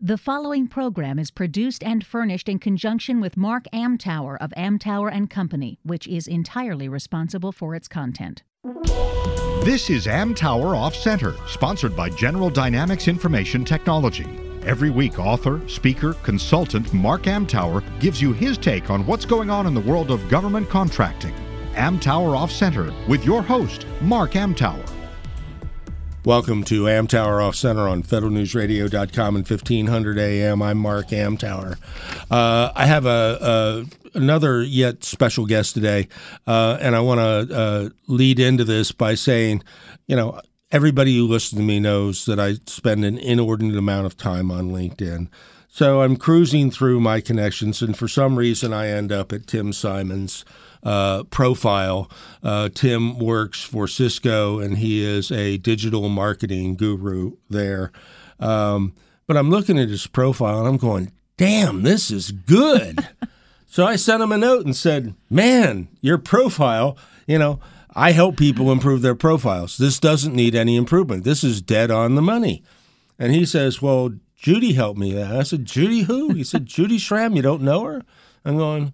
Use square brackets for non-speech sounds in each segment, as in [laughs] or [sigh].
The following program is produced and furnished in conjunction with Mark Amtower of Amtower and Company, which is entirely responsible for its content. This is Amtower Off Center, sponsored by General Dynamics Information Technology. Every week, author, speaker, consultant Mark Amtower gives you his take on what's going on in the world of government contracting. Amtower Off Center with your host, Mark Amtower. Welcome to Amtower Off Center on federalnewsradio.com and 1500 AM. I'm Mark Amtower. Uh, I have a, a, another yet special guest today, uh, and I want to uh, lead into this by saying, you know, everybody who listens to me knows that I spend an inordinate amount of time on LinkedIn. So I'm cruising through my connections, and for some reason, I end up at Tim Simon's uh, profile. Uh, Tim works for Cisco, and he is a digital marketing guru there. Um, but I'm looking at his profile, and I'm going, "Damn, this is good." [laughs] so I sent him a note and said, "Man, your profile, you know." I help people improve their profiles. This doesn't need any improvement. This is dead on the money. And he says, Well, Judy helped me. I said, Judy who? He said, Judy Schramm, you don't know her? I'm going,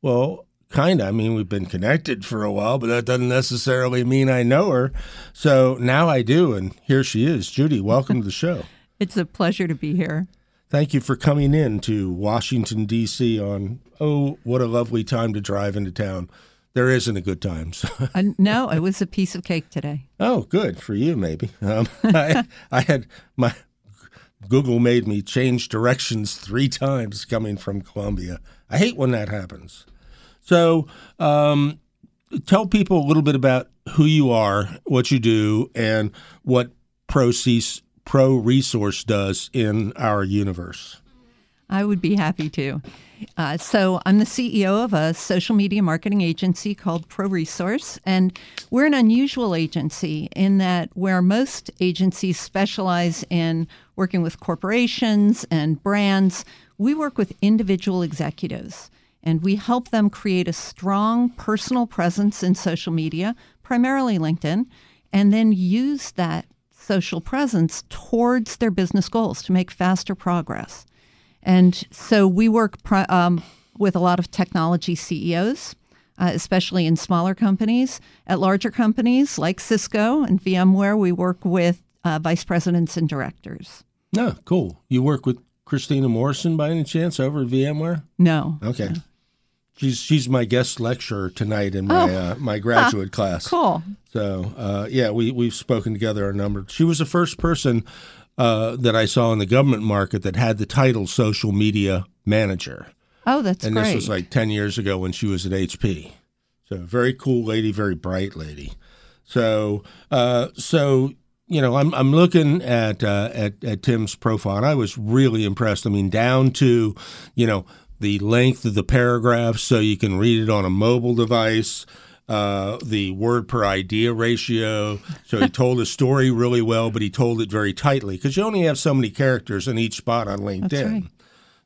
Well, kind of. I mean, we've been connected for a while, but that doesn't necessarily mean I know her. So now I do, and here she is. Judy, welcome to the show. [laughs] It's a pleasure to be here. Thank you for coming in to Washington, D.C. on, oh, what a lovely time to drive into town. There isn't a good time. So. [laughs] uh, no, it was a piece of cake today. Oh, good for you, maybe. Um, [laughs] I, I had my Google made me change directions three times coming from Columbia. I hate when that happens. So, um, tell people a little bit about who you are, what you do, and what ProCease, Pro Resource does in our universe. I would be happy to. Uh, so, I'm the CEO of a social media marketing agency called Pro Resource, and we're an unusual agency in that where most agencies specialize in working with corporations and brands, we work with individual executives and we help them create a strong personal presence in social media, primarily LinkedIn, and then use that social presence towards their business goals to make faster progress. And so we work um, with a lot of technology CEOs, uh, especially in smaller companies. At larger companies like Cisco and VMware, we work with uh, vice presidents and directors. Oh, cool. You work with Christina Morrison by any chance over at VMware? No. Okay. No. She's she's my guest lecturer tonight in my oh. uh, my [laughs] graduate class. Cool. So uh, yeah, we we've spoken together a number. She was the first person uh, that I saw in the government market that had the title social media manager. Oh, that's great. and great. this was like ten years ago when she was at HP. So very cool lady, very bright lady. So uh, so you know, I'm I'm looking at, uh, at at Tim's profile, and I was really impressed. I mean, down to, you know, the length of the paragraph so you can read it on a mobile device, uh, the word per idea ratio. So he told a story really well, but he told it very tightly because you only have so many characters in each spot on LinkedIn. Right.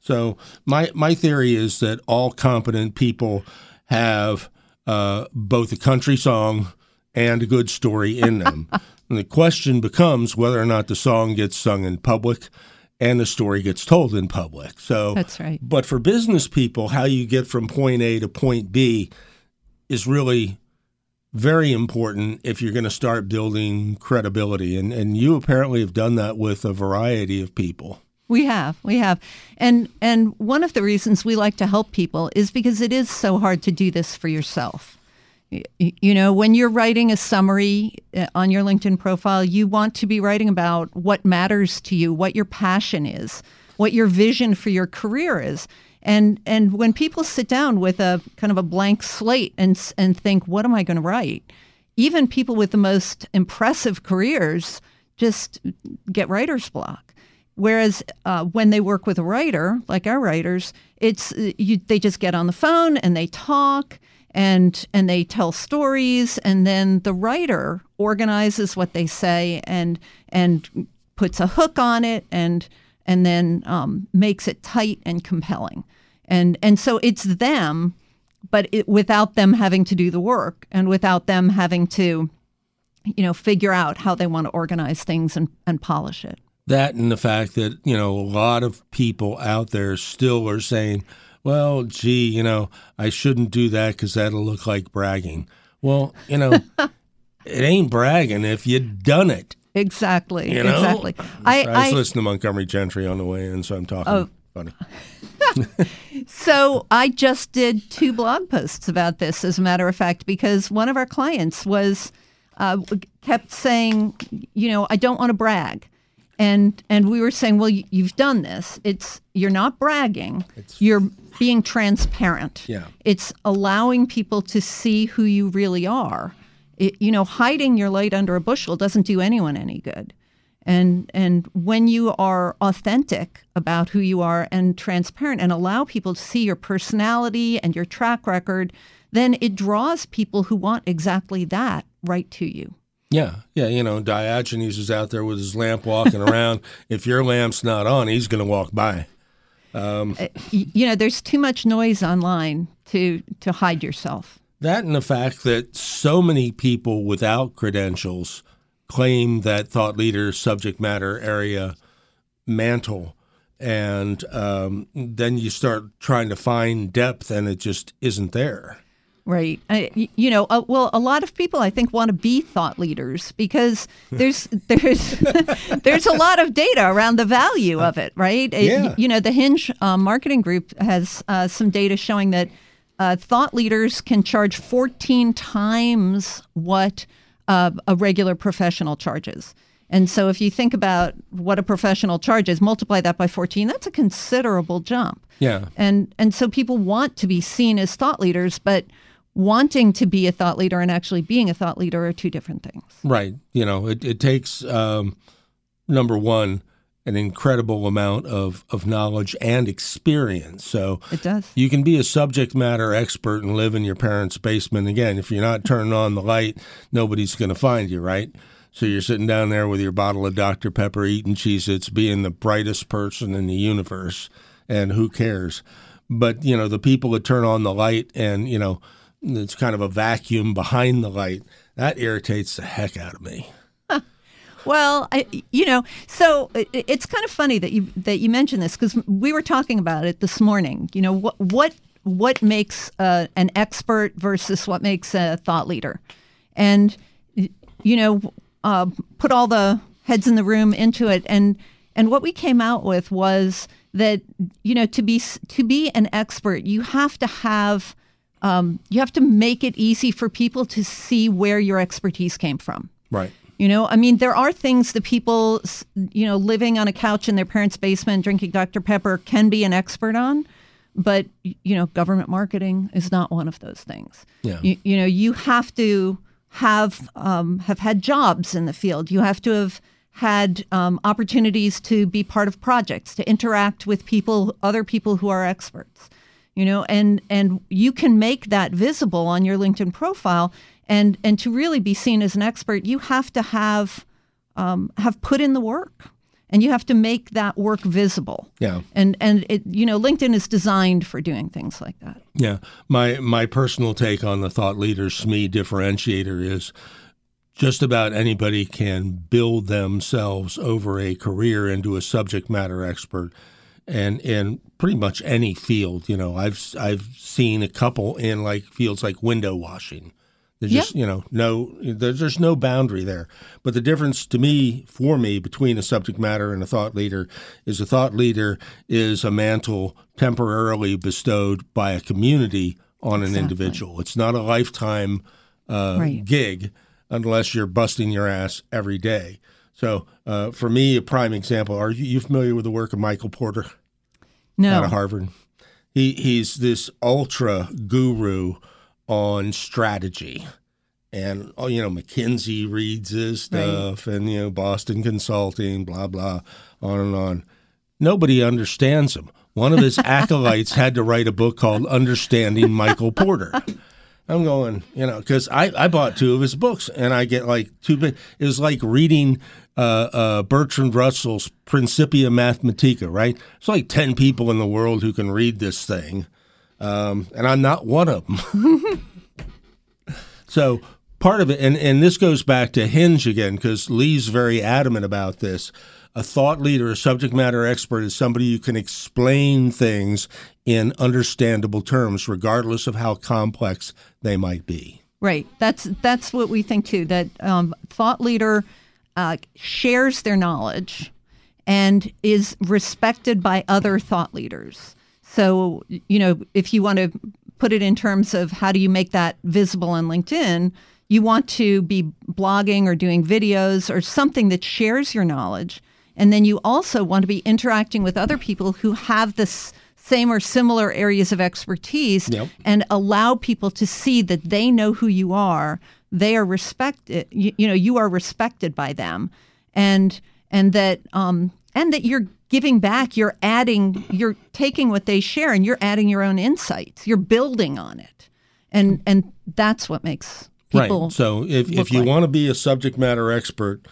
So my my theory is that all competent people have uh, both a country song and a good story in them. [laughs] and the question becomes whether or not the song gets sung in public and the story gets told in public. So That's right. But for business people, how you get from point A to point B is really very important if you're going to start building credibility. And and you apparently have done that with a variety of people. We have, we have, and and one of the reasons we like to help people is because it is so hard to do this for yourself. You know, when you're writing a summary uh, on your LinkedIn profile, you want to be writing about what matters to you, what your passion is, what your vision for your career is. And and when people sit down with a kind of a blank slate and and think, what am I going to write? Even people with the most impressive careers just get writer's block. Whereas uh, when they work with a writer, like our writers, it's you, they just get on the phone and they talk and and they tell stories and then the writer organizes what they say and and puts a hook on it and and then um, makes it tight and compelling. And and so it's them but it, without them having to do the work and without them having to you know figure out how they want to organize things and, and polish it. That and the fact that, you know, a lot of people out there still are saying, well, gee, you know, I shouldn't do that because that'll look like bragging. Well, you know, [laughs] it ain't bragging if you've done it. Exactly. You know? Exactly. I, I, was listening to Montgomery Gentry on the way in, so I'm talking oh. funny. [laughs] so I just did two blog posts about this, as a matter of fact, because one of our clients was uh, kept saying, you know, I don't want to brag. And and we were saying, well, you, have done this. It's you're not bragging. It's, you're being transparent. Yeah. It's allowing people to see who you really are. It, you know, hiding your light under a bushel doesn't do anyone any good. And and when you are authentic about who you are and transparent and allow people to see your personality and your track record, then it draws people who want exactly that right to you. Yeah, yeah, you know, Diogenes is out there with his lamp walking [laughs] around. if your lamp's not on, he's going to walk by. Um, uh, you know, there's too much noise online to to hide yourself. That and the fact that so many people without credentials claim that thought leader subject matter area mantle, and um, then you start trying to find depth, and it just isn't there. Right. Uh, you know, uh, well, a lot of people I think want to be thought leaders because [laughs] there's there's [laughs] there's a lot of data around the value of it, right? Yeah. It, you know, the Hinge uh, marketing group has uh, some data showing that uh, thought leaders can charge 14 times what uh, a regular professional charges. And so if you think about what a professional charges, multiply that by 14, that's a considerable jump. Yeah. And and so people want to be seen as thought leaders, but wanting to be a thought leader and actually being a thought leader are two different things. Right. You know, it, it takes, um, number one, an incredible amount of, of knowledge and experience. So it does. You can be a subject matter expert and live in your parents' basement. Again, if you're not turning on the light, nobody's going to find you, right? So you're sitting down there with your bottle of Dr. Pepper, eating Cheez Its, being the brightest person in the universe, and who cares? But, you know, the people that turn on the light and, you know, it's kind of a vacuum behind the light. That irritates the heck out of me. [laughs] Well, I, you know, so it's kind of funny that you that you mentioned this because we were talking about it this morning. You know, what what what makes uh, an expert versus what makes a thought leader, and you know, uh, put all the heads in the room into it, and and what we came out with was that you know to be to be an expert, you have to have um, you have to make it easy for people to see where your expertise came from. Right. You know, I mean, there are things that people, you know, living on a couch in their parents' basement drinking Dr. Pepper can be an expert on, but you know, government marketing is not one of those things. Yeah. You, you know, you have to have um, have had jobs in the field. You have to have had um, opportunities to be part of projects, to interact with people, other people who are experts you know and and you can make that visible on your linkedin profile. And and to really be seen as an expert you have to have um, have put in the work and you have to make that work visible. Yeah. And and it you know linkedin is designed for doing things like that. Yeah. My my personal take on the thought leader sme differentiator is just about anybody can build themselves over a career into a subject matter expert and in pretty much any field. You know, I've I've seen a couple in like fields like window washing. There's yep. just you know no there's, there's no boundary there. But the difference to me for me between a subject matter and a thought leader is a thought leader is a mantle temporarily bestowed by a community on an exactly. individual. It's not a lifetime uh, right. gig unless you're busting your ass every day. So uh, for me, a prime example. Are you, you familiar with the work of Michael Porter? No. Out of Harvard. He he's this ultra guru on strategy. And oh, you know, McKinsey reads his stuff right. and you know, Boston Consulting, blah blah, on and on. Nobody understands him. One of his [laughs] acolytes had to write a book called Understanding Michael Porter. I'm going, you know, because I, I bought two of his books and I get like two big. It was like reading uh, uh, Bertrand Russell's Principia Mathematica, right? It's like 10 people in the world who can read this thing. Um, and I'm not one of them. [laughs] so part of it, and, and this goes back to Hinge again, because Lee's very adamant about this. A thought leader, a subject matter expert, is somebody who can explain things in understandable terms, regardless of how complex they might be. Right. That's that's what we think too. That um, thought leader uh, shares their knowledge and is respected by other thought leaders. So you know, if you want to put it in terms of how do you make that visible on LinkedIn, you want to be blogging or doing videos or something that shares your knowledge and then you also want to be interacting with other people who have this same or similar areas of expertise Yep. and allow people to see that they know who you are. They are respected. You, you know, you are respected by them, and and that um, and that you're giving back. You're adding. You're taking what they share, and you're adding your own insights. You're building on it, and and that's what makes people. right. So if, if you like- want to be a subject matter expert,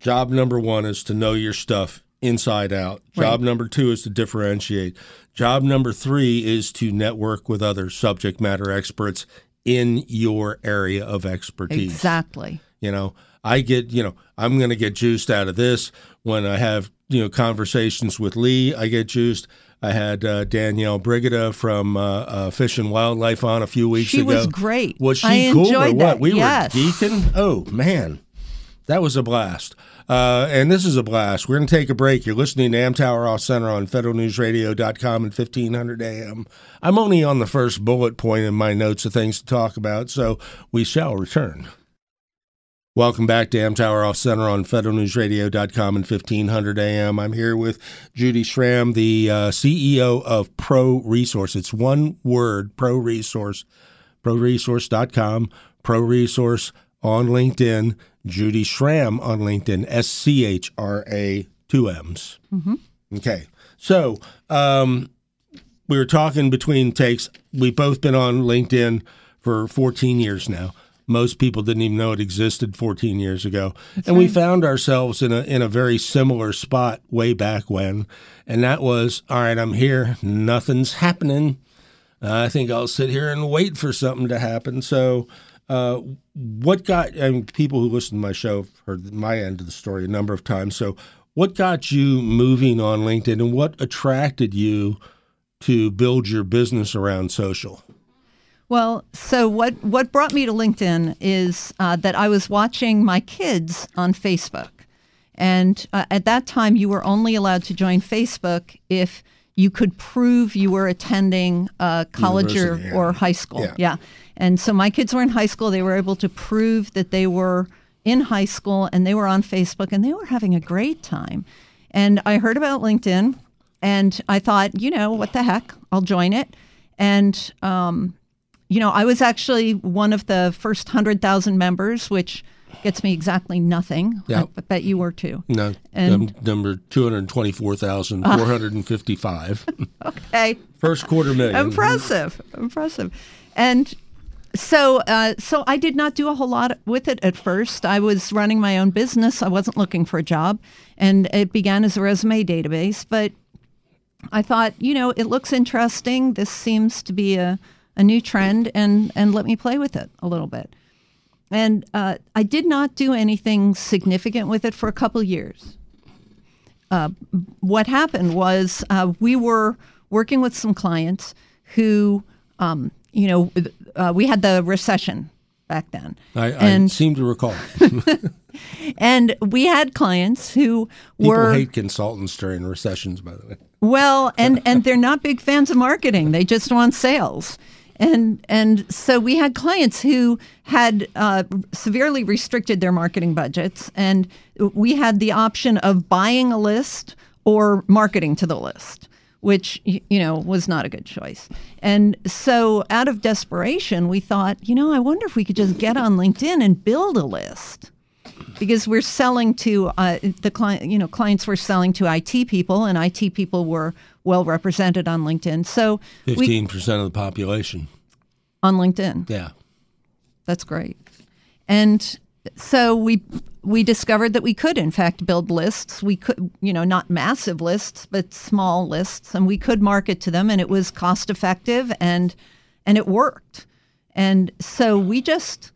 job number one is to know your stuff inside out. Job Right. number two is to differentiate. Job number three is to network with other subject matter experts in your area of expertise. exactly. You know, I get, you know, I'm going to get juiced out of this when I have, you know, conversations with Lee. I get juiced. I had uh, Danielle Brigida from uh, uh, Fish and Wildlife on a few weeks She ago. She was great. Was she I cool or what? that. We Yes. were geeking. Oh man, that was a blast. Uh, and this is a blast. We're going to take a break. You're listening to Amtower Off Center on federalnewsradio.com and 1500 AM. I'm only on the first bullet point in my notes of things to talk about, so we shall return. Welcome back to Amtower Off Center on federalnewsradio.com and 1500 AM. I'm here with Judy Schramm, the uh, CEO of Pro Resource. It's one word, Pro Resource, proresource.com, Pro Resource on LinkedIn, Judy Schramm on LinkedIn, S C H R A, two M's. Okay. So, um, we were talking between takes. We've both been on LinkedIn for 14 years now. Most people didn't even know it existed 14 years ago, and we found ourselves in a in a very similar spot way back when, and that was all right. I'm here, nothing's happening. I think I'll sit here and wait for something to happen. So, uh, what got and people who listen to my show have heard my end of the story a number of times. So, what got you moving on LinkedIn, and what attracted you to build your business around social? Well, so what what brought me to LinkedIn is uh, that I was watching my kids on Facebook, and uh, at that time you were only allowed to join Facebook if you could prove you were attending uh, college or, yeah. or high school. Yeah. And so my kids were in high school. They were able to prove that they were in high school, and they were on Facebook, and they were having a great time. And I heard about LinkedIn, and I thought, you know, what the heck, I'll join it. And um, you know, I was actually one of the first 100,000 members, which gets me exactly nothing. Yeah. I bet you were too. No, And- num- number two hundred twenty-four thousand four hundred and fifty-five. [laughs] Okay. First quarter million. Impressive. Impressive. And so, uh, so I did not do a whole lot with it at first. I was running my own business. I wasn't looking for a job, and it began as a resume database. But I thought, you know, it looks interesting. This seems to be a, a new trend, and and let me play with it a little bit. And uh, I did not do anything significant with it for a couple years. Uh, what happened was uh, we were working with some clients who, um, you know, uh, we had the recession back then, I, I and seem to recall. [laughs] [laughs] and we had clients who People were hate consultants during recessions, by the way. Well, [laughs] and and they're not big fans of marketing. They just want sales. And and so we had clients who had uh, severely restricted their marketing budgets, and we had the option of buying a list or marketing to the list, which you know was not a good choice. And so, out of desperation, we thought, you know, I wonder if we could just get on LinkedIn and build a list because we're selling to uh, the client. You know, clients were selling to IT people, and IT people were well represented on LinkedIn. So Fifteen percent of the population. on LinkedIn. Yeah. That's great. And so we we discovered that we could in fact build lists. We could, you know, not massive lists, but small lists and we could market to them and it was cost effective and and it worked. And so we just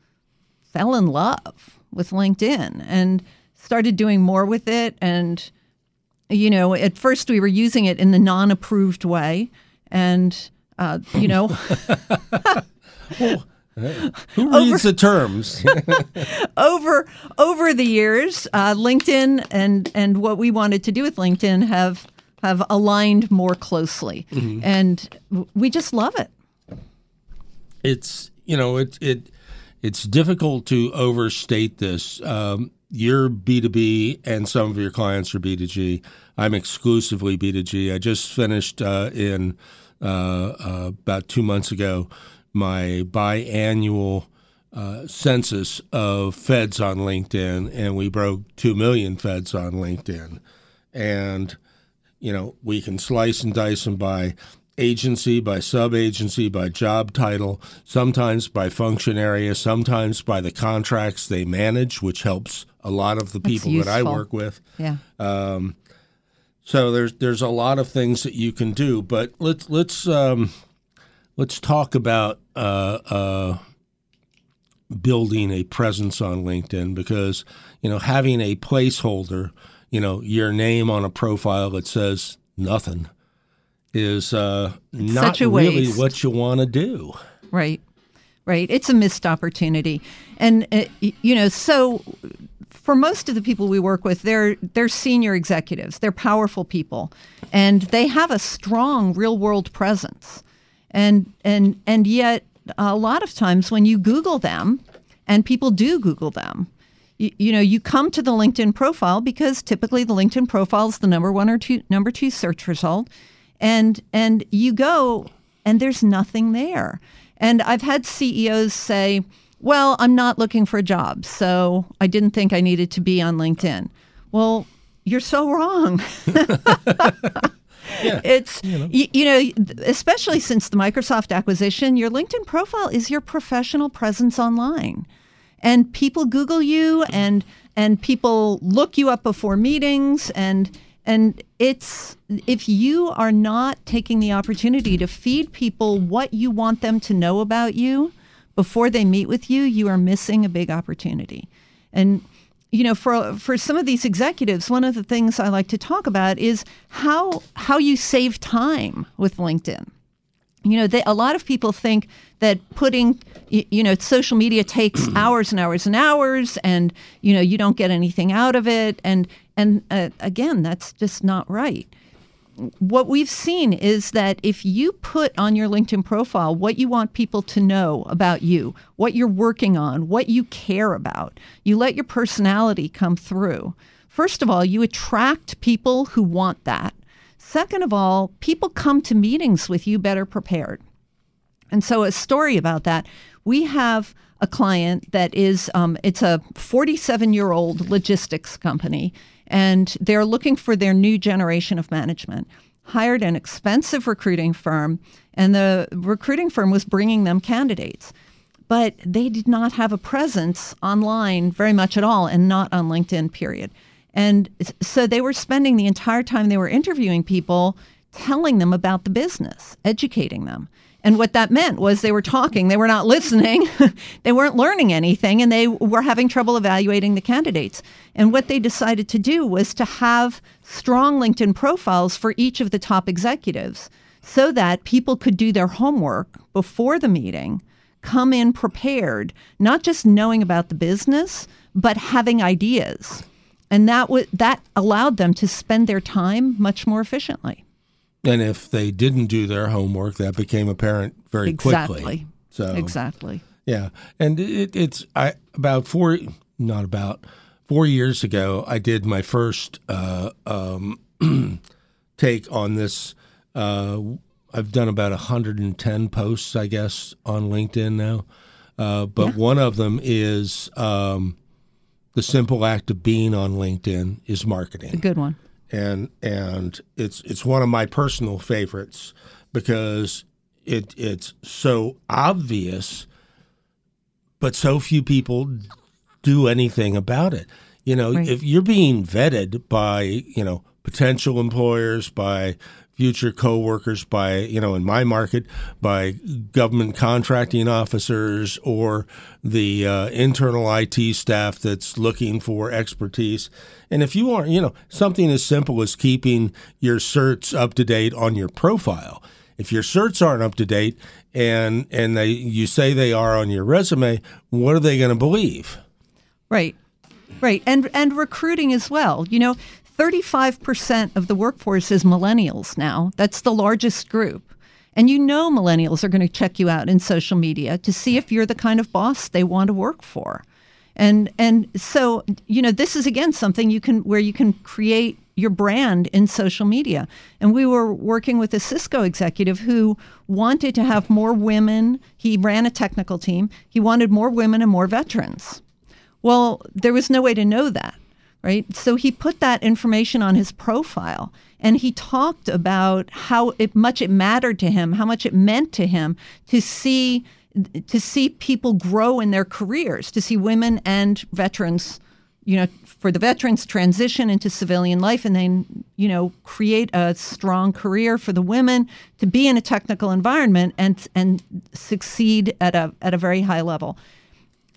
fell in love with LinkedIn and started doing more with it and you know, at first we were using it in the non-approved way, and uh, you know, [laughs] Who reads the terms? [laughs] over over the years, uh, LinkedIn and and what we wanted to do with LinkedIn have have aligned more closely, and we just love it. it's you know it it it's difficult to overstate this. Um, you're B two B, and some of your clients are B two G. I'm exclusively B two G. I just finished uh, in uh, uh, about two months ago my biannual uh, census of feds on LinkedIn, and we broke two million feds on LinkedIn, and you know we can slice and dice them by agency, by sub agency, by job title, sometimes by function area, sometimes by the contracts they manage, which helps a lot of the people that I work with. Yeah. So there's there's a lot of things that you can do, but let's let's um, let's talk about uh, uh, building a presence on LinkedIn because you know having a placeholder, you know your name on a profile that says nothing, is uh, not really what you want to do. Right. Right. It's a missed opportunity. And, uh, you know, so for most of the people we work with, they're, they're senior executives, they're powerful people, and they have a strong real world presence. And, and, and yet, a lot of times when you Google them, and people do Google them, you, you know, you come to the LinkedIn profile because typically the LinkedIn profile is the number one or two, number two search result, and and you go and there's nothing there. And I've had CEOs say, "Well, I'm not looking for a job, so I didn't think I needed to be on LinkedIn." Well, you're so wrong. [laughs] [laughs] It's you know. you know, especially since the Microsoft acquisition, your LinkedIn profile is your professional presence online. And people Google you and and people look you up before meetings and and it's if you are not taking the opportunity to feed people what you want them to know about you before they meet with you, you are missing a big opportunity. And you know, for for some of these executives, one of the things I like to talk about is how how you save time with LinkedIn. You know, they, a lot of people think that putting, y- you know, social media takes [clears throat] hours and hours and hours, and you know, you don't get anything out of it. And and uh, again, that's just not right. What we've seen is that if you put on your LinkedIn profile what you want people to know about you, what you're working on, what you care about, you let your personality come through. First of all, you attract people who want that. Second of all, people come to meetings with you better prepared. And so, a story about that we have a client that is, um, it's a 47 year old logistics company, and they're looking for their new generation of management. Hired an expensive recruiting firm, and the recruiting firm was bringing them candidates. But they did not have a presence online very much at all, and not on LinkedIn, period. And so they were spending the entire time they were interviewing people telling them about the business, educating them. And what that meant was they were talking, they were not listening, [laughs] they weren't learning anything, and they were having trouble evaluating the candidates. And what they decided to do was to have strong LinkedIn profiles for each of the top executives so that people could do their homework before the meeting, come in prepared, not just knowing about the business, but having ideas. And that w- that allowed them to spend their time much more efficiently. And if they didn't do their homework, that became apparent very Exactly. quickly. So Exactly. Yeah, and it, it's I about four, not about four years ago. I did my first uh, um, [clears throat] take on this. Uh, I've done about 110 posts, I guess, on LinkedIn now. Uh, but one of them is um, the simple act of being on LinkedIn is marketing A good one. And and it's it's one of my personal favorites because it it's so obvious, but so few people do anything about it. You know, Right. if you're being vetted by you know potential employers, by future coworkers by you know in my market by government contracting officers or the uh, internal IT staff that's looking for expertise. And if you aren't, you know something as simple as keeping your certs up to date on your profile. If your certs aren't up to date and and they you say they are on your resume, what are they going to believe? Right. Right. And and recruiting as well. You know, 35% of the workforce is millennials now. That's the largest group. And you know millennials are going to check you out in social media to see if you're the kind of boss they want to work for. And and so, you know, this is again something you can where you can create your brand in social media. And we were working with a Cisco executive who wanted to have more women. He ran a technical team. He wanted more women and more veterans. Well, there was no way to know that right? So he put that information on his profile and he talked about how it, much it mattered to him, how much it meant to him to see to see people grow in their careers, to see women and veterans, you know, for the veterans transition into civilian life and then, you know, create a strong career for the women to be in a technical environment and and succeed at a at a very high level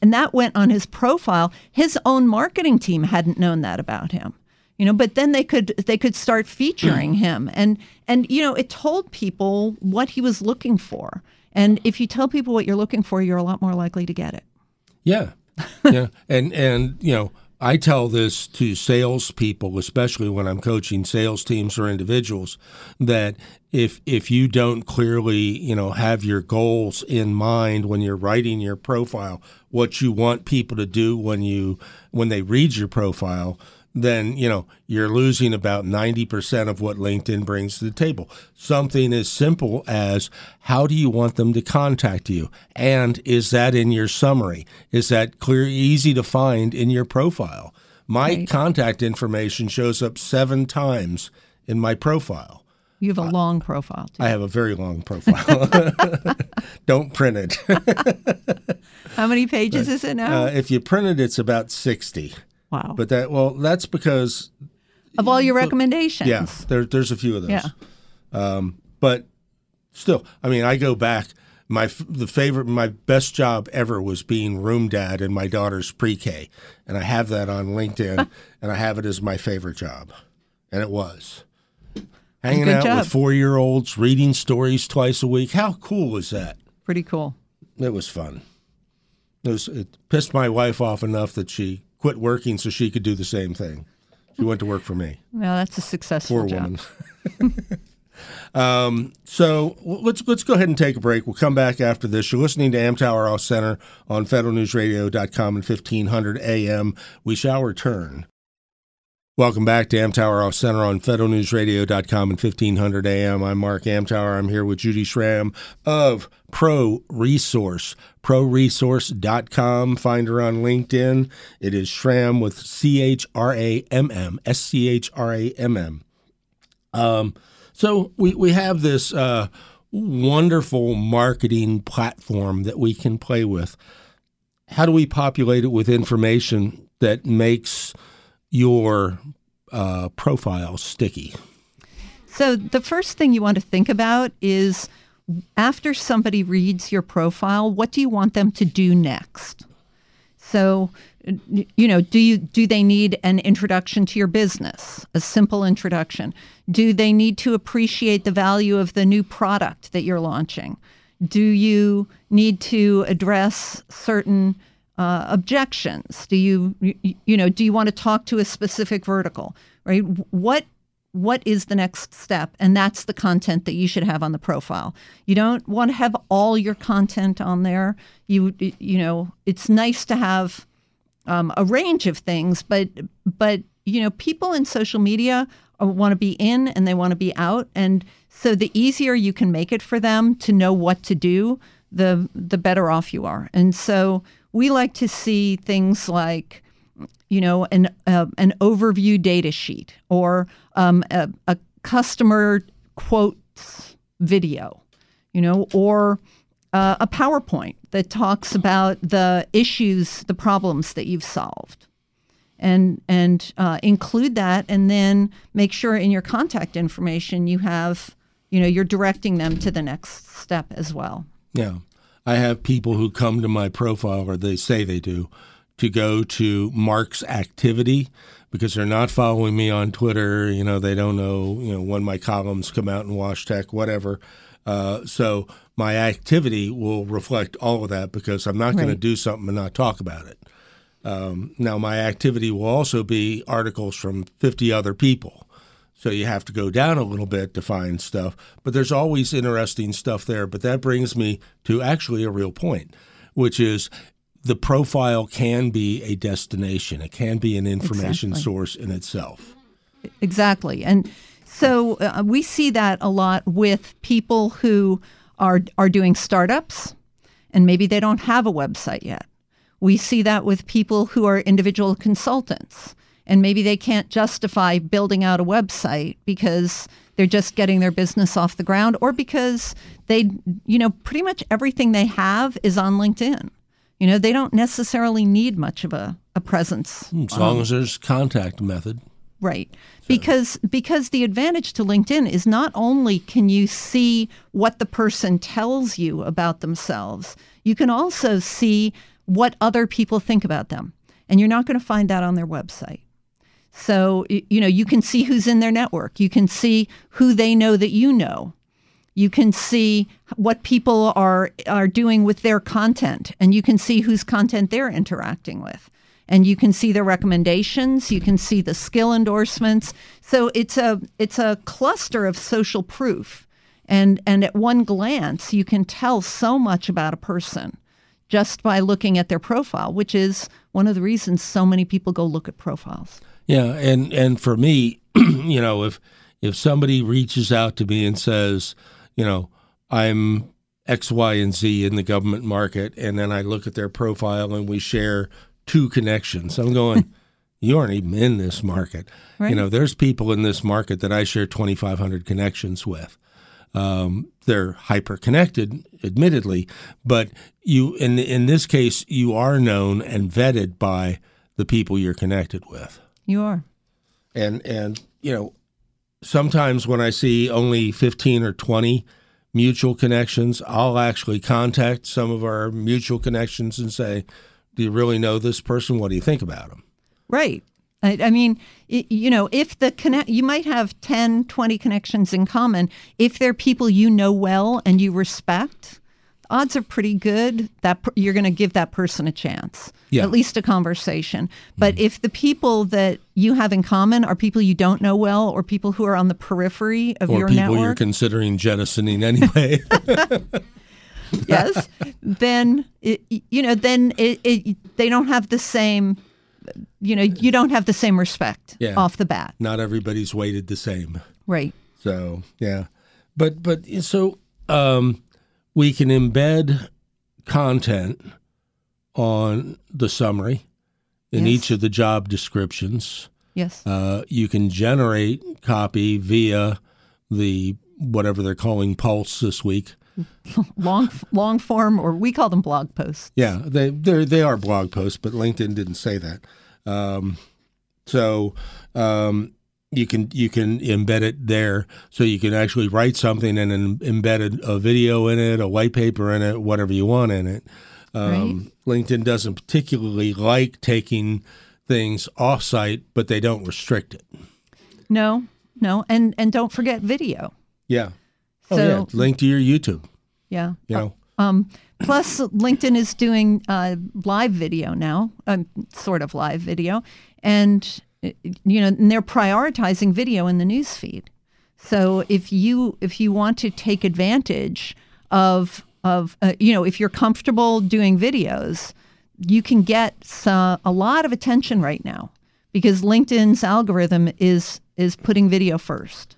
and that went on his profile. His own marketing team hadn't known that about him. You know, but then they could they could start featuring him and and you know, it told people what he was looking for. And if you tell people what you're looking for, you're a lot more likely to get it. Yeah. [laughs] yeah. And and you know, I tell this to salespeople, especially when I'm coaching sales teams or individuals, that if if you don't clearly, you know, have your goals in mind when you're writing your profile, what you want people to do when you when they read your profile, then you know you're losing about 90% of what LinkedIn brings to the table. Something as simple as how do you want them to contact you? And is that in your summary? Is that clear easy to find in your profile? My right. contact information shows up 7 times in my profile. You have a long profile. Too. I have a very long profile. [laughs] Don't print it. [laughs] How many pages is it now? Uh, if you print it, it's about 60. Wow. But that well, that's because of all your recommendations. Yeah, there, there's a few of those. Yeah. Um, but still, I mean, I go back. My the favorite, my best job ever was being room dad in my daughter's pre-K, and I have that on LinkedIn, [laughs] and I have it as my favorite job, and it was hanging out job. with four-year-olds, reading stories twice a week. How cool was that? Pretty cool. It was fun. It, was, it pissed my wife off enough that she quit working so she could do the same thing. She went to work for me. Well, that's a successful Poor job. woman. [laughs] um, so let's let's go ahead and take a break. We'll come back after this. You're listening to Amtower Off Center on FederalNewsRadio.com and 1500 AM. We shall return. Welcome back to Amtower Off Center on FederalNewsRadio.com and 1500 AM. I'm Mark Amtower. I'm here with Judy Schramm of Pro Resource, proresource.com. Find her on LinkedIn. It is Schramm with C H R A M M, S C H R A M M. Um, so we, we have this uh, wonderful marketing platform that we can play with. How do we populate it with information that makes – your uh, profile sticky? So, the first thing you want to think about is after somebody reads your profile, what do you want them to do next? So, you know, do you do they need an introduction to your business, a simple introduction? Do they need to appreciate the value of the new product that you're launching? Do you need to address certain uh, objections? Do you, you, know, do you want to talk to a specific vertical, right? What what is the next step? And that's the content that you should have on the profile. You don't want to have all your content on there. You you know it's nice to have um, a range of things but but you know people in social media want to be in and they want to be out. And so the easier you can make it for them to know what to do the the better off you are. And so we like to see things like you know an uh, an overview data sheet or um, a, a, customer quotes video you know or uh, a powerpoint that talks about the issues the problems that you've solved and and uh, include that, and then make sure in your contact information you have, you know, you're directing them to the next step as well. Yeah. I have people who come to my profile, or they say they do, to go to Mark's activity because they're not following me on Twitter. You know, they don't know, you know, when my columns come out in WashTech, whatever. Uh, so my activity will reflect all of that because I'm not going to do something and not talk about it. Um, now, my activity will also be articles from 50 other people. So you have to go down a little bit to find stuff, but there's always interesting stuff there. But that brings me to actually a real point, which is the profile can be a destination. It can be an information Exactly. source in itself. Exactly. And so uh, we see that a lot with people who are are doing startups and maybe they don't have a website yet. We see that with people who are individual consultants and maybe they can't justify building out a website because they're just getting their business off the ground or because they you know pretty much everything they have is on LinkedIn. You know, they don't necessarily need much of a, a presence hmm, As long as there's contact method. Right. Because because the advantage to LinkedIn is not only can you see what the person tells you about themselves, you can also see what other people think about them. And you're not going to find that on their website. So, you know, you can see who's in their network. You can see who they know that you know. You can see what people are are doing with their content and you can see whose content they're interacting with. And you can see their recommendations, you can see the skill endorsements. So it's a it's a cluster of social proof. And and at one glance you can tell so much about a person just by looking at their profile, which is one of the reasons so many people go look at profiles. Yeah, and and for me, [clears throat] you know, if if somebody reaches out to me and says, you know, I'm X, Y, and Z in the government market, and then I look at their profile and we share two connections, I'm going, [laughs] you aren't even in this market. Right. You know, there's people in this market that I share 2,500 connections with. Um, they're hyper connected, admittedly, but you in in this case, you are known and vetted by the people you're connected with You are. and and you know sometimes when i see only 15 or 20 mutual connections i'll actually contact some of our mutual connections and say do you really know this person what do you think about them Right. I, I mean, y you know, if the connect, you might have 10, 20 connections in common. If they're people you know well and you respect, odds are pretty good that per- you're going to give that person a chance, Yeah. at least a conversation. But if the people that you have in common are people you don't know well or people who are on the periphery of your network, or your people you're considering jettisoning anyway [laughs] [laughs] yes, then it, you know, then it, it, they don't have the same, you know, you don't have the same respect Yeah. off the bat, not everybody's weighted the same right? So yeah, but but so um, we can embed content on the summary in Yes. each of the job descriptions. Yes. Uh, you can generate copy via the whatever they're calling Pulse this week. [laughs] long long form or we call them blog posts Yeah, they they they are blog posts, but LinkedIn didn't say that. Um, so um, you can you can embed it there, so you can actually write something and then embed a, a video in it, a white paper in it, whatever you want in it. Um, LinkedIn doesn't particularly like taking things off-site, but they don't restrict it. no no and and don't forget video Yeah. Oh So- yeah. Link to your YouTube. yeah You know. um plus linkedin is doing uh, live video now um, sort of live video and uh, you know and they're prioritizing video in the news feed. So if you if you want to take advantage of of uh, you know if you're comfortable doing videos you can get a lot of attention right now because linkedin's algorithm is is putting video first.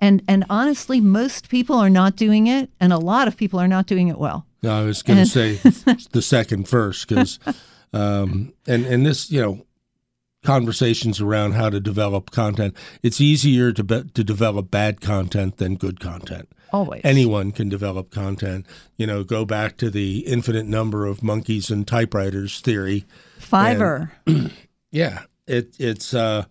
And and honestly most people are not doing it and a lot of people are not doing it well. No, I was going to say [laughs] the second first because, um, and and this you know, conversations around how to develop content. It's easier to be, to develop bad content than good content. always Anyone can develop content. You know, go back to the infinite number of monkeys and typewriters theory. fiverr [clears throat] Yeah, it, it's uh,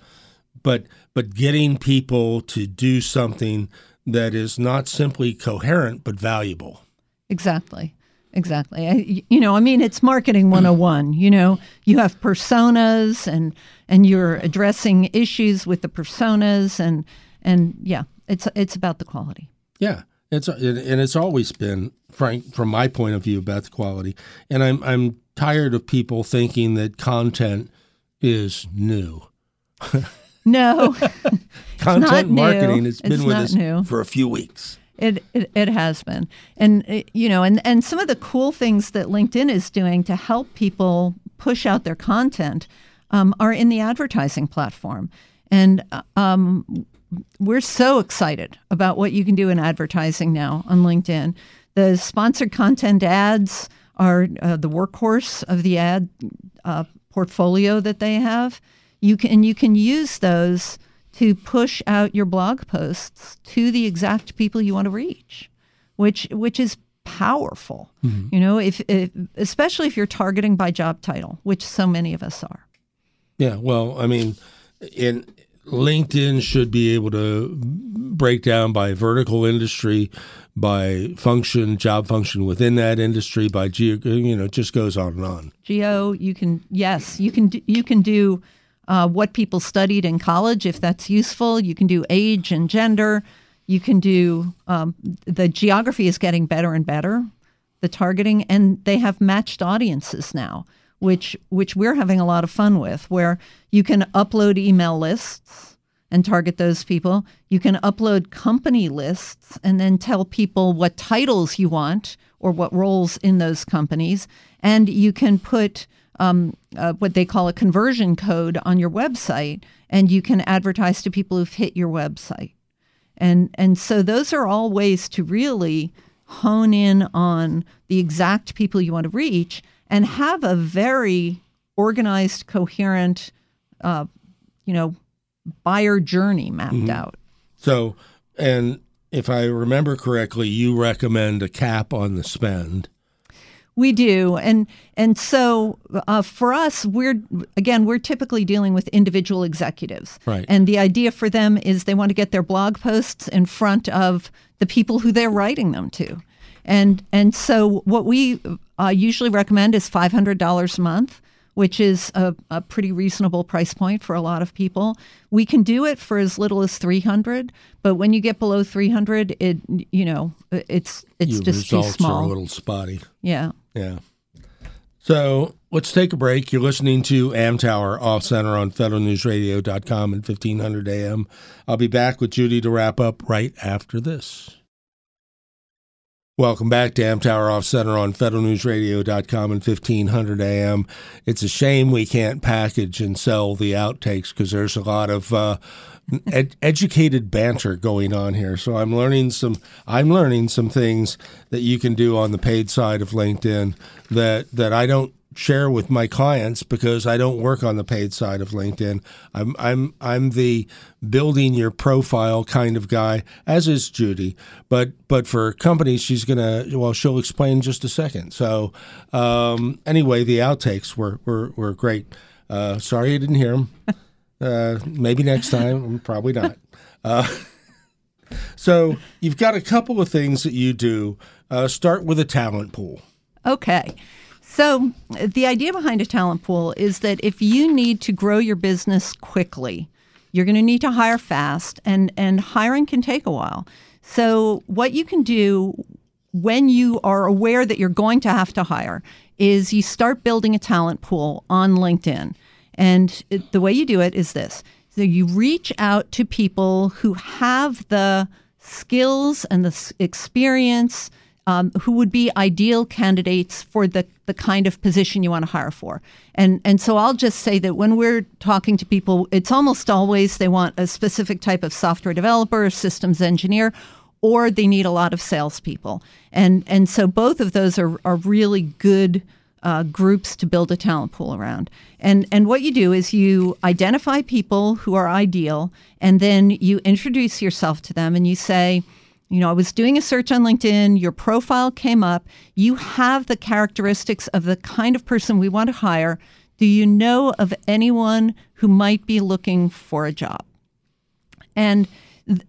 but but getting people to do something that is not simply coherent but valuable. Exactly. Exactly. I, you know, I mean, it's marketing [clears throat] 101. You know, you have personas and and you're addressing issues with the personas and and yeah, it's it's about the quality. Yeah. It's and it's always been frank from my point of view about the quality. And I'm I'm tired of people thinking that content is new. No. [laughs] content new. marketing has been It's with us new. for a few weeks. It, it it has been, and it, you know, and and some of the cool things that LinkedIn is doing to help people push out their content um, are in the advertising platform, and uh, um, we're so excited about what you can do in advertising now on LinkedIn. The sponsored content ads are uh, the workhorse of the ad uh, portfolio that they have. You can you can use those to push out your blog posts to the exact people you want to reach, which which is powerful. Mm-hmm. You know, if, if especially if you're targeting by job title, which so many of us are. Yeah, well, I mean, in LinkedIn should be able to break down by vertical industry, by function, job function within that industry, by geo, you know, it just goes on and on. Geo, you can yes, you can do, you can do uh, what people studied in college if that's useful. You can do age and gender. You can do um, the geography is getting better and better, the targeting, and they have matched audiences now, which which we're having a lot of fun with, where you can upload email lists and target those people. You can upload company lists and then tell people what titles you want or what roles in those companies. And you can put um, uh, what they call a conversion code on your website, and you can advertise to people who've hit your website. And and so those are all ways to really hone in on the exact people you want to reach and have a very organized, coherent, uh, you know, buyer journey mapped out. So, and if I remember correctly, you recommend a cap on the spend. We do, and and so uh, for us, we're again we're typically dealing with individual executives, Right. And the idea for them is they want to get their blog posts in front of the people who they're writing them to, and and so what we uh, usually recommend is five hundred dollars a month, which is a, a pretty reasonable price point for a lot of people. We can do it for as little as three hundred, but when you get below three hundred, it you know it's it's Your just too results small. are a little spotty. yeah. Yeah. So let's take a break. You're listening to Amtower Off Center on federalnewsradio.com and 1500 AM. I'll be back with Judy to wrap up right after this. Welcome back to Amtower Off Center on federalnewsradio.com and 1500 AM. It's a shame we can't package and sell the outtakes because there's a lot of uh, ed- educated banter going on here. So I'm learning some I'm learning some things that you can do on the paid side of LinkedIn that that I don't share with my clients because I don't work on the paid side of LinkedIn. I'm I'm I'm the building your profile kind of guy, as is Judy. But but for companies, she's gonna well, she'll explain in just a second. So um, anyway, the outtakes were were, were great. Uh, sorry you didn't hear them. [laughs] Uh, maybe next time. [laughs] Probably not. Uh, [laughs] so you've got a couple of things that you do. Uh, start with a talent pool. Okay. So, the idea behind a talent pool is that if you need to grow your business quickly, you're going to need to hire fast, and, and hiring can take a while. So, what you can do when you are aware that you're going to have to hire is you start building a talent pool on LinkedIn. And it, the way you do it is this so, you reach out to people who have the skills and the experience um, who would be ideal candidates for the, the kind of position you want to hire for. And, and so I'll just say that when we're talking to people, it's almost always they want a specific type of software developer, systems engineer, or they need a lot of salespeople. And, and so both of those are, are really good uh, groups to build a talent pool around. And and what you do is you identify people who are ideal, and then you introduce yourself to them, and you say, you know, I was doing a search on LinkedIn. Your profile came up. You have the characteristics of the kind of person we want to hire. Do you know of anyone who might be looking for a job? And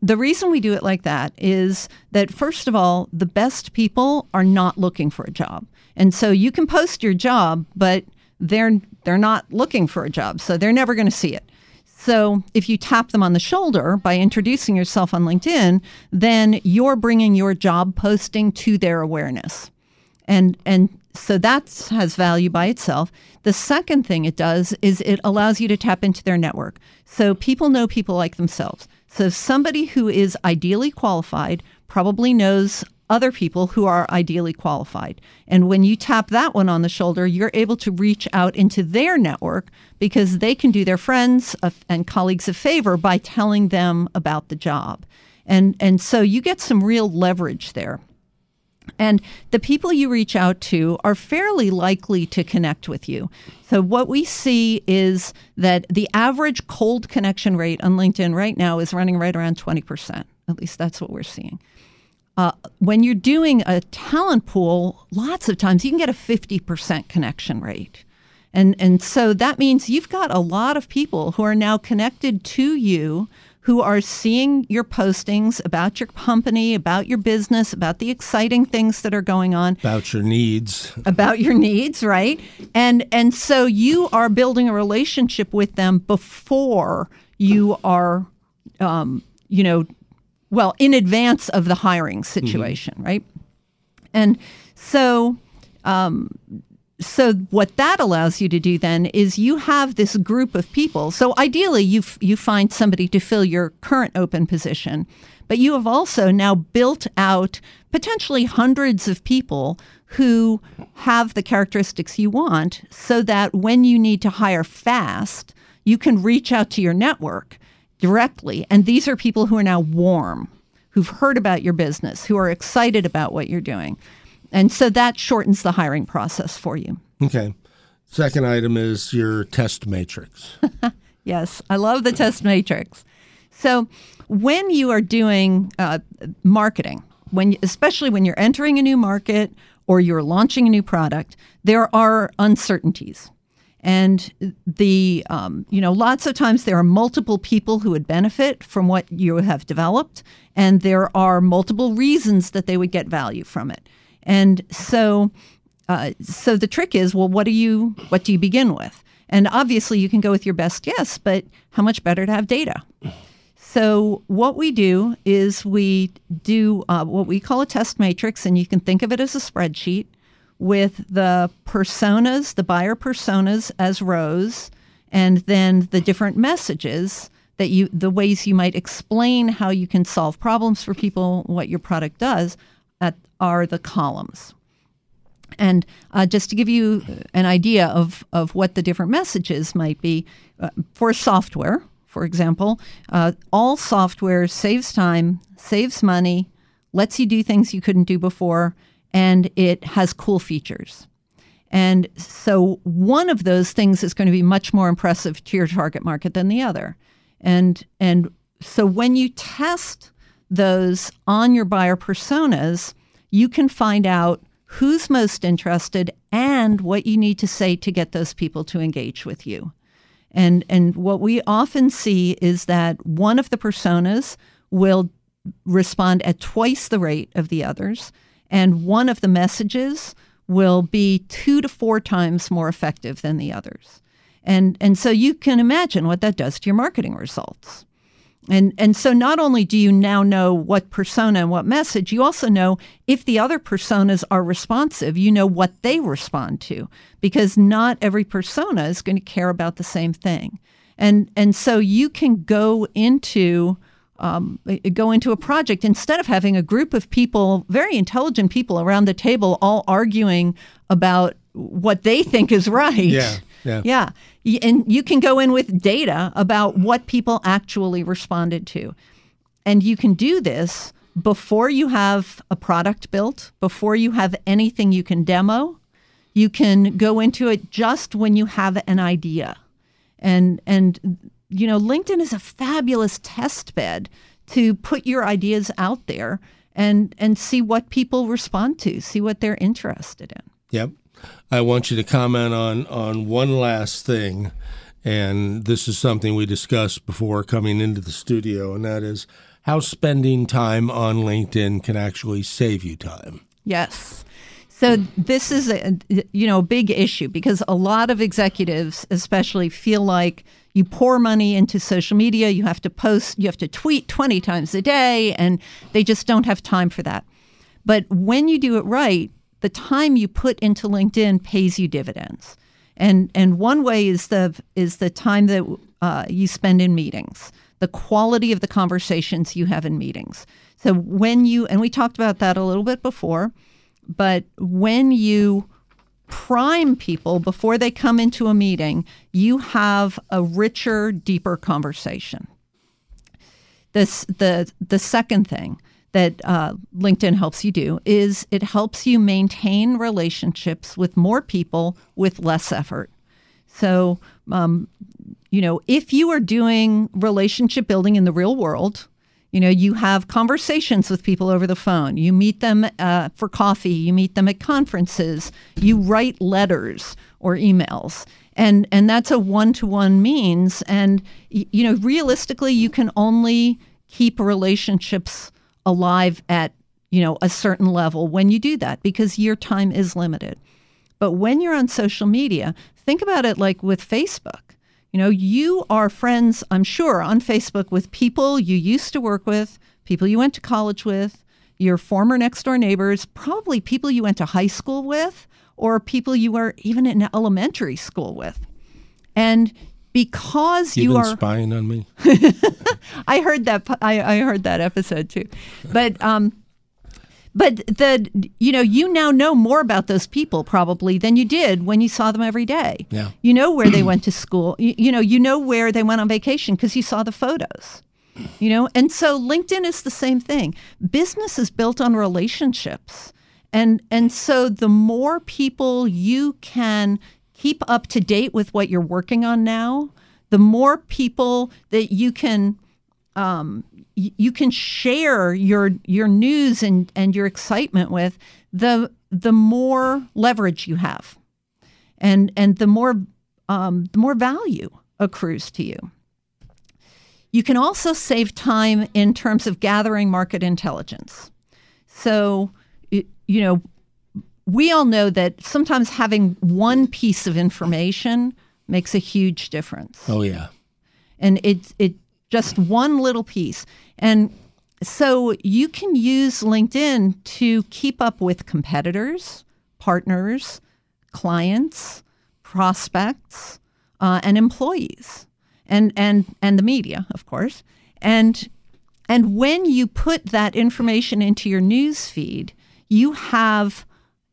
the reason we do it like that is that, first of all, the best people are not looking for a job. And so you can post your job, but they're, they're not looking for a job. So they're never going to see it. So if you tap them on the shoulder by introducing yourself on LinkedIn, then you're bringing your job posting to their awareness. And, and so that has value by itself. The second thing it does is it allows you to tap into their network. So people know people like themselves. So somebody who is ideally qualified probably knows other people who are ideally qualified. And when you tap that one on the shoulder, you're able to reach out into their network because they can do their friends and colleagues a favor by telling them about the job. And, and so you get some real leverage there. And the people you reach out to are fairly likely to connect with you. So, what we see is that the average cold connection rate on LinkedIn right now is running right around 20%. At least that's what we're seeing. Uh, when you're doing a talent pool, lots of times you can get a 50% connection rate. And, and so that means you've got a lot of people who are now connected to you who are seeing your postings about your company, about your business, about the exciting things that are going on, about your needs, about your needs, right? And and so you are building a relationship with them before you are, um, you know, well, in advance of the hiring situation, mm-hmm. right? And so um, so what that allows you to do then is you have this group of people. So ideally, you f- you find somebody to fill your current open position, but you have also now built out potentially hundreds of people who have the characteristics you want, so that when you need to hire fast, you can reach out to your network directly, and these are people who are now warm, who've heard about your business, who are excited about what you're doing. And so that shortens the hiring process for you. Okay. Second item is your test matrix. [laughs] yes, I love the test matrix. So when you are doing uh, marketing, when especially when you're entering a new market or you're launching a new product, there are uncertainties. And the, um, you know, lots of times there are multiple people who would benefit from what you have developed, and there are multiple reasons that they would get value from it. And so, uh, so the trick is, well, what do you what do you begin with? And obviously, you can go with your best guess, but how much better to have data? So what we do is we do uh, what we call a test matrix, and you can think of it as a spreadsheet with the personas, the buyer personas as rows, and then the different messages that you, the ways you might explain how you can solve problems for people, what your product does at, are the columns. And uh, just to give you an idea of, of what the different messages might be, uh, for software, for example, uh, all software saves time, saves money, lets you do things you couldn't do before, and it has cool features. And so one of those things is going to be much more impressive to your target market than the other. And and so when you test those on your buyer personas, you can find out who's most interested and what you need to say to get those people to engage with you. And and what we often see is that one of the personas will respond at twice the rate of the others, and one of the messages will be two to four times more effective than the others. And and so you can imagine what that does to your marketing results. And and so not only do you now know what persona and what message, you also know if the other personas are responsive, you know what they respond to because not every persona is going to care about the same thing. And and so you can go into um, go into a project instead of having a group of people, very intelligent people around the table, all arguing about what they think is right. Yeah. Yeah. Yeah. And you can go in with data about what people actually responded to. And you can do this before you have a product built, before you have anything you can demo. You can go into it just when you have an idea. And and you know, LinkedIn is a fabulous test bed to put your ideas out there and and see what people respond to, see what they're interested in. Yep. I want you to comment on on one last thing, and this is something we discussed before coming into the studio, and that is how spending time on LinkedIn can actually save you time. Yes. So this is a you know big issue because a lot of executives especially feel like you pour money into social media, you have to post, you have to tweet 20 times a day and they just don't have time for that. But when you do it right, the time you put into LinkedIn pays you dividends. And and one way is the is the time that uh, you spend in meetings, the quality of the conversations you have in meetings. So when you and we talked about that a little bit before but when you prime people before they come into a meeting, you have a richer, deeper conversation. This the the second thing that uh, LinkedIn helps you do is it helps you maintain relationships with more people with less effort. So, um, you know, if you are doing relationship building in the real world, you know, you have conversations with people over the phone. You meet them uh, for coffee. You meet them at conferences. You write letters or emails, and and that's a one to one means. And you know, realistically, you can only keep relationships alive at you know a certain level when you do that because your time is limited. But when you're on social media, think about it like with Facebook. You know, you are friends, I'm sure, on Facebook with people you used to work with, people you went to college with, your former next door neighbors, probably people you went to high school with, or people you were even in elementary school with. And because You've you are spying on me. [laughs] I heard that I, I heard that episode too. But um but the you know you now know more about those people probably than you did when you saw them every day. Yeah. You know where they went to school. You, you know you know where they went on vacation because you saw the photos. You know, and so LinkedIn is the same thing. Business is built on relationships. And and so the more people you can keep up to date with what you're working on now, the more people that you can um, you can share your your news and and your excitement with the the more leverage you have and and the more um, the more value accrues to you. You can also save time in terms of gathering market intelligence. So you know we all know that sometimes having one piece of information makes a huge difference. Oh yeah. and it's it just one little piece. And so you can use linkedin to keep up with competitors partners clients prospects uh, and employees. And and and the media of course. And and when you put that information into your news feed you have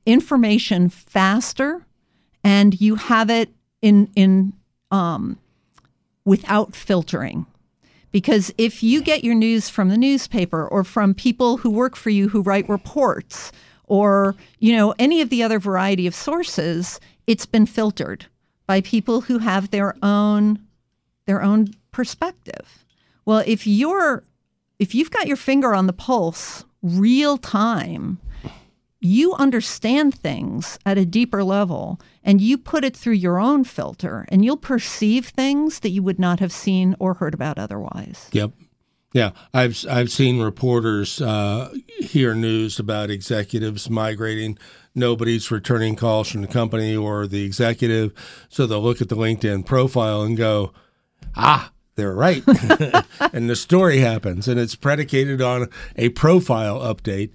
information faster and you have it in in um, without filtering because if you get your news from the newspaper or from people who work for you who write reports or you know any of the other variety of sources it's been filtered by people who have their own their own perspective. Well if you're if you've got your finger on the pulse real time you understand things at a deeper level and you put it through your own filter and you'll perceive things that you would not have seen or heard about otherwise. Yep. Yeah, I've I've seen reporters uh, hear news about executives migrating. Nobody's returning calls from the company or the executive, so they'll look at the LinkedIn profile and go, "Ah, they're right," [laughs] and the story happens, and it's predicated on a profile update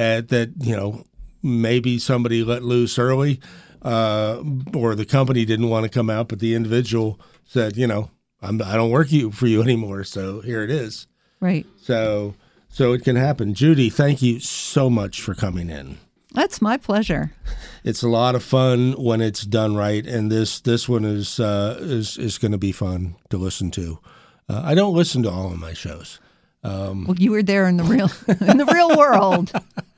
uh, that you know maybe somebody let loose early, uh, or the company didn't want to come out, but the individual said, you know, I'm, I don't work you for you [laughs] anymore, so here it is. Right. So so it can happen. Judy, thank you so much for coming in. That's my pleasure. It's a lot of fun when it's done right, and this this one is uh, is is going to be fun to listen to. Uh, I don't listen to all of my shows. Um, well, you were there in the real [laughs] in the real world. [laughs]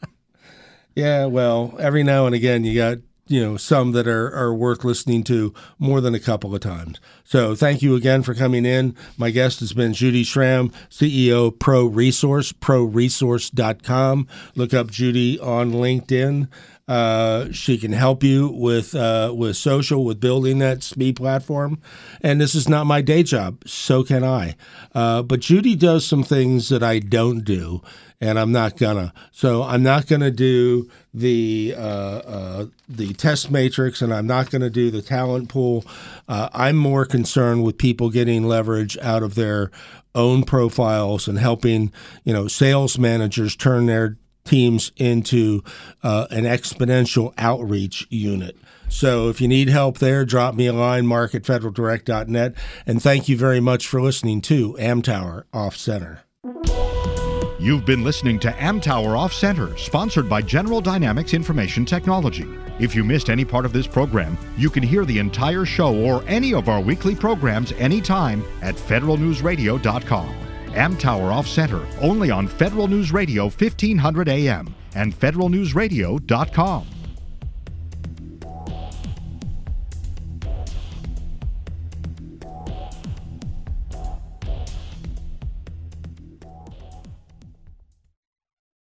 Yeah, well, every now and again you got you know some that are, are worth listening to more than a couple of times. So thank you again for coming in. My guest has been Judy Schramm, CEO Pro Resource, proresource.com. Look up Judy on LinkedIn. Uh, she can help you with uh, with social, with building that SME platform. And this is not my day job, so can I. Uh, but Judy does some things that I don't do, and I'm not gonna. So I'm not gonna do the uh, uh, the test matrix, and I'm not gonna do the talent pool. Uh, I'm more concerned with people getting leverage out of their own profiles and helping you know sales managers turn their teams into uh, an exponential outreach unit. So if you need help there, drop me a line, mark at federaldirect.net. And thank you very much for listening to Amtower Off Center. You've been listening to Amtower Off Center, sponsored by General Dynamics Information Technology. If you missed any part of this program, you can hear the entire show or any of our weekly programs anytime at federalnewsradio.com. Amtower Off Center, only on Federal News Radio 1500 AM and federalnewsradio.com.